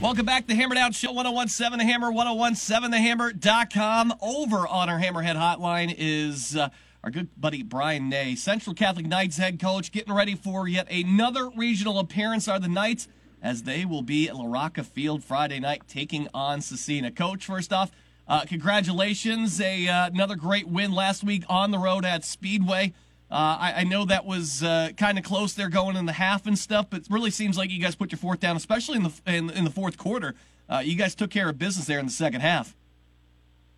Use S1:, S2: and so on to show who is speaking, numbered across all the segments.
S1: Welcome back to Hammer Down Show 1017 The Hammer, 1017TheHammer.com. Over on our Hammerhead hotline is uh, our good buddy Brian Nay, Central Catholic Knights head coach, getting ready for yet another regional appearance. Are the Knights as they will be at LaRocca Field Friday night taking on Scecina. Coach, first off, uh, congratulations. A, uh, another great win last week on the road at Speedway. Uh, I, I, know that was uh, kind of close there going in the half and stuff, but it really seems like you guys put your fourth down, especially in the in, in the fourth quarter. Uh, you guys took care of business there in the second half.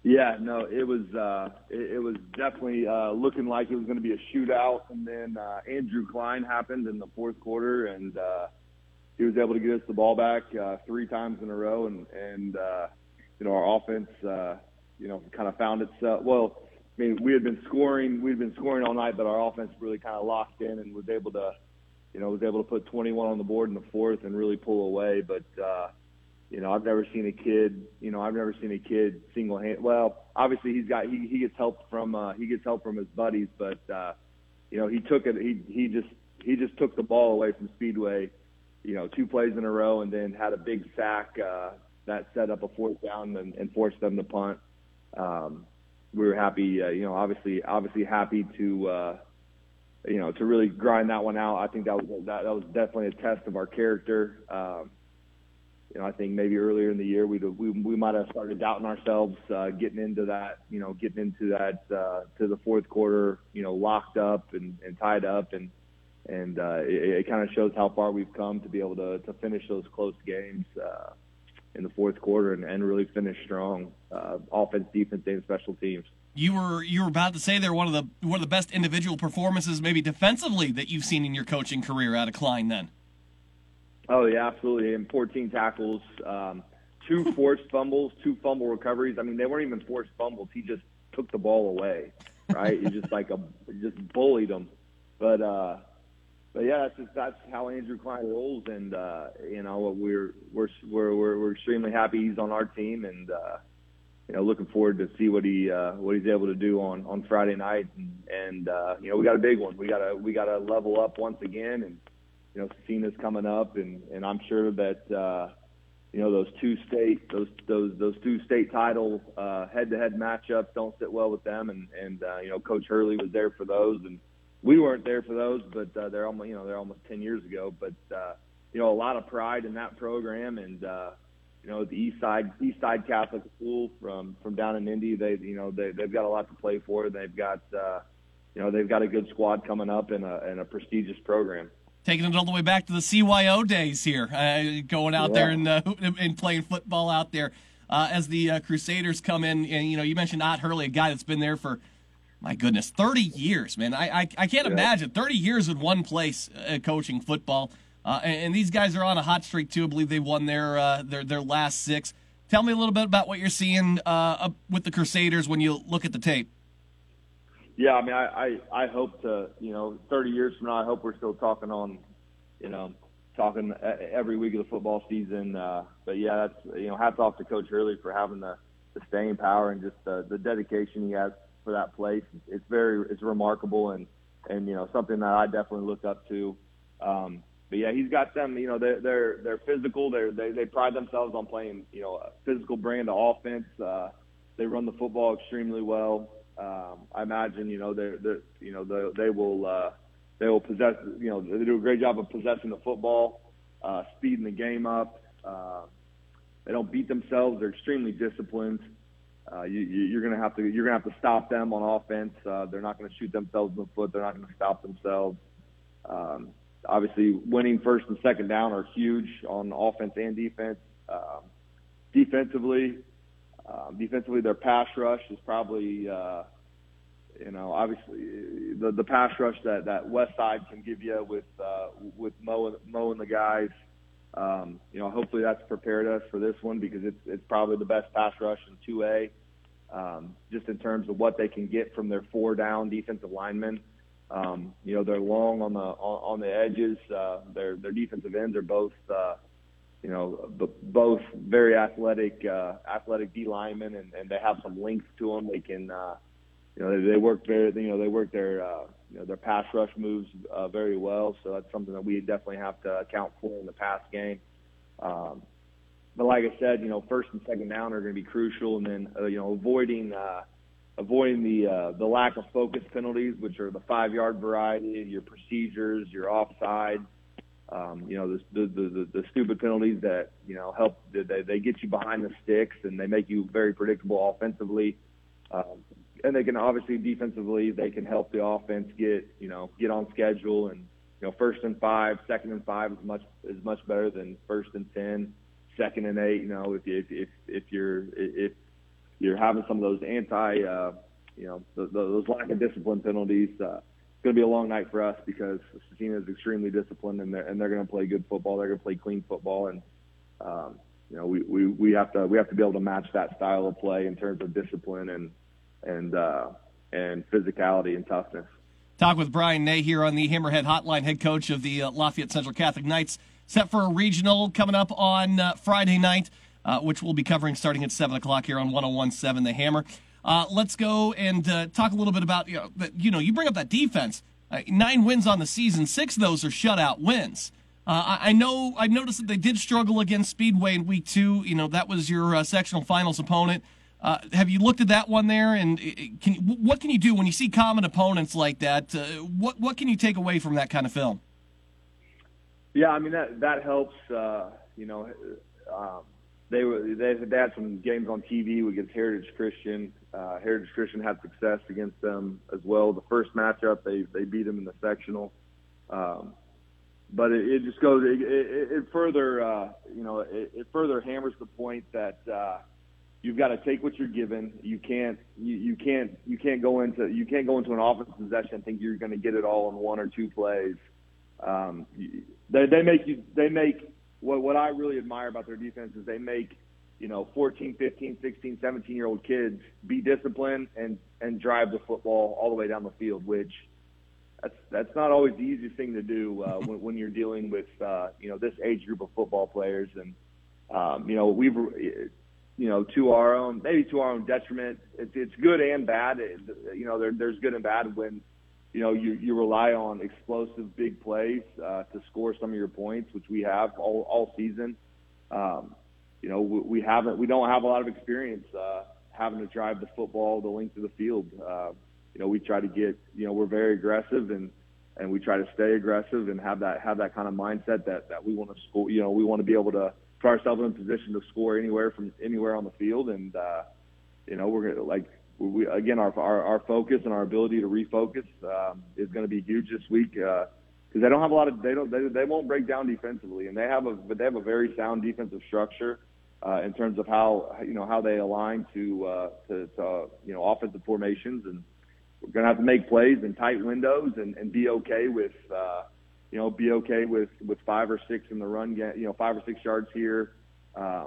S2: Yeah, no, it was uh, it, it was definitely uh, looking like it was going to be a shootout, and then uh, Andrew Klein happened in the fourth quarter, and uh, he was able to get us the ball back three times in a row, and and uh, you know our offense, uh, you know, kind of found itself. Well, I mean, we had been scoring, we'd been scoring all night, but our offense really kind of locked in and was able to, you know, was able to put 21 on the board in the fourth and really pull away. But, uh, you know, I've never seen a kid, you know, I've never seen a kid single hand. Well, obviously he's got, he, he gets help from, uh, he gets help from his buddies, but, uh, you know, he took it, he, he just, he just took the ball away from Speedway, you know, two plays in a row and then had a big sack, uh, that set up a fourth down and, and forced them to punt. Um, we were happy, uh, you know, obviously, obviously happy to, uh, you know, to really grind that one out. I think that was that, that was definitely a test of our character. Um, you know, I think maybe earlier in the year we'd we we might have started doubting ourselves, uh, getting into that, you know, getting into that uh, to the fourth quarter, you know, locked up and, and tied up, and and uh, it, it kind of shows how far we've come to be able to to finish those close games. Uh, in the fourth quarter and, and really finish strong, uh, offense, defense, and special teams.
S1: You were you were about to say they're one of the one of the best individual performances, maybe defensively, that you've seen in your coaching career out of Klein. Then.
S2: Oh yeah, absolutely. And 14 tackles, um, two forced fumbles, two fumble recoveries. I mean, they weren't even forced fumbles. He just took the ball away, right? he just like a just bullied them. But uh, but yeah, that's just, that's how Andrew Klein rolls, and uh, you know we're we're we're we're extremely happy he's on our team, and uh, you know looking forward to see what he uh, what he's able to do on on Friday night, and, and uh, you know we got a big one. We got to we got to level up once again, and you know Scecina's coming up, and and I'm sure that uh, you know those two state those those those two state title uh, head-to-head matchups don't sit well with them, and and uh, you know Coach Hurley was there for those, and we weren't there for those, but uh, they're almost you know they're almost ten years ago. But uh, you know a lot of pride in that program, and uh, you know the East Side East Side Catholic School from from down in Indy. They you know they they've got a lot to play for. They've got uh, you know they've got a good squad coming up in a in a prestigious program.
S1: Taking it all the way back to the CYO days here, uh, going out yeah. there and uh, and playing football out there. Uh, as the uh, Crusaders come in, and you know, you mentioned Ott Hurley, a guy that's been there for my goodness, 30 years, man. I I, I can't yeah. imagine 30 years in one place uh, coaching football. Uh, and, and, these guys are on a hot streak too. I believe they won their uh, their their last six. Tell me a little bit about what you're seeing uh, with the Crusaders when you look at the tape.
S2: Yeah, I mean, I, I I hope to you know 30 years from now, I hope we're still talking on, you know, talking every week of the football season. Uh, but yeah, that's you know, hats off to Coach Hurley for having the the staying power and just the, the dedication he has for that place. It's very it's remarkable and and you know something that I definitely look up to. Um, but yeah, he's got them. You know, they're they're they're physical. They're, they they pride themselves on playing you know a physical brand of offense. Uh, they run the football extremely well. Um, I imagine you know they're, they're you know they, they will uh, they will possess you know they do a great job of possessing the football, uh, speeding the game up. Uh, they don't beat themselves. They're extremely disciplined. Uh, you, you're going to have to you're going to have to stop them on offense. Uh, they're not going to shoot themselves in the foot. They're not going to stop themselves. Um, obviously, winning first and second down are huge on offense and defense. Um, defensively, um, defensively, their pass rush is probably uh, you know obviously the the pass rush that that West Side can give you with uh, with Mo Mo and the guys. Um, you know, hopefully that's prepared us for this one because it's it's probably the best pass rush in 2A um, just in terms of what they can get from their four down defensive linemen. Um, you know, they're long on the on, on the edges. Uh, their their defensive ends are both, uh, you know, b- both very athletic uh, athletic D linemen, and, and they have some length to them. They can, uh, you know, they, they work very, you know, they work their uh, you know their pass rush moves uh, very well. So that's something that we definitely have to account for in the pass game. Um, but like I said, you know, first and second down are going to be crucial, and then uh, you know, avoiding uh, avoiding the uh, the lack of focus penalties, which are the five yard variety, your procedures, your offside. Um, you know, the, the, the, the stupid penalties that, you know, help, they, they get you behind the sticks and they make you very predictable offensively. Um, and they can obviously defensively, they can help the offense get, you know, get on schedule and, you know, first and five, second and five is much, is much better than first and 10, second and eight. You know, if, you, if, if, if you're, if you're having some of those anti, uh, you know, the, those lack of discipline penalties, uh, it's going to be a long night for us because Scecina is extremely disciplined and they're, and they're going to play good football. They're going to play clean football. And, um, you know, we, we, we have to, we have to be able to match that style of play in terms of discipline and, and, uh, and physicality and toughness.
S1: Talk with Brian Nay here on the Hammerhead Hotline, head coach of the uh, Lafayette Central Catholic Knights, set for a regional coming up on uh, Friday night, uh, which we'll be covering starting at 7 o'clock here on 1017 The Hammer. Uh, let's go and uh, talk a little bit about you know, you know you bring up that defense. Nine wins on the season, six of those are shutout wins. Uh, I, I, know I noticed that they did struggle against Speedway in week two. You know that was your uh, sectional finals opponent. Uh, have you looked at that one there? And can what can you do when you see common opponents like that? what what can you take away from that kind of film?
S2: Yeah, I mean that that helps. you know, um, they were they had some games on TV against Heritage Christian. Uh, Heritage Christian had success against them as well. The first matchup they they beat them in the sectional, um, but it, it just goes it, it, it further uh, you know it, it further hammers the point that uh, you've got to take what you're given. You can't you, you can't you can't go into you can't go into an offensive possession and think you're going to get it all in one or two plays. Um, they they make you they make what what I really admire about their defense is they make you know 14, 15, 16, 17 year old kids be disciplined and and drive the football all the way down the field, which that's that's not always the easiest thing to do uh, when, when you're dealing with uh, you know this age group of football players and um, you know we've you know to our own maybe to our own detriment. It's it's good and bad. It, you know there, there's good and bad when you know, you, you rely on explosive big plays uh, to score some of your points, which we have all, all season. Um, you know, we, we haven't, we don't have a lot of experience uh, having to drive the football the length of the field. Uh, you know, we try to get, you know, we're very aggressive and and we try to stay aggressive and have that have that kind of mindset that that we want to score. You know, we want to be able to put ourselves in position to score anywhere from anywhere on the field, and uh, you know, we're gonna like we, again, our, our, our focus and our ability to refocus um, is going to be huge this week because uh, they don't have a lot of they don't they, they won't break down defensively. And they have a but they have a very sound defensive structure uh, in terms of how you know how they align to uh, to, to you know offensive formations. And we're going to have to make plays in tight windows and, and be okay with uh, you know be okay with with five or six in the run game you know five or six yards here. Uh,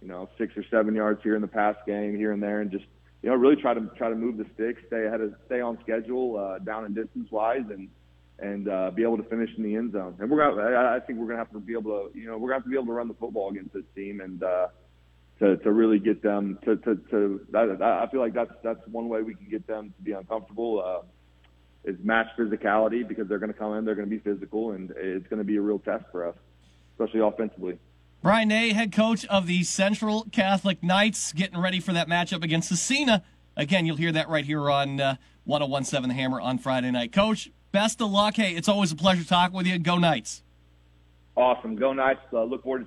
S2: you know, six or seven yards here in the pass game, here and there, and just you know, really try to try to move the sticks, stay ahead of, stay on schedule, uh, down and distance wise, and and uh, be able to finish in the end zone. And we're gonna, I, think we're gonna have to be able to, you know, we're gonna have to be able to run the football against this team and uh, to to really get them to to to. That, I feel like that's that's one way we can get them to be uncomfortable. Uh, is match physicality because they're going to come in, they're going to be physical, and it's going to be a real test for us, especially offensively.
S1: Brian Nay, head coach of the Central Catholic Knights, getting ready for that matchup against Scecina. Again, you'll hear that right here on uh, 1017 The Hammer on Friday night. Coach, best of luck. Hey, it's always a pleasure talking with you. Go Knights.
S2: Awesome. Go Knights. Uh, look forward to seeing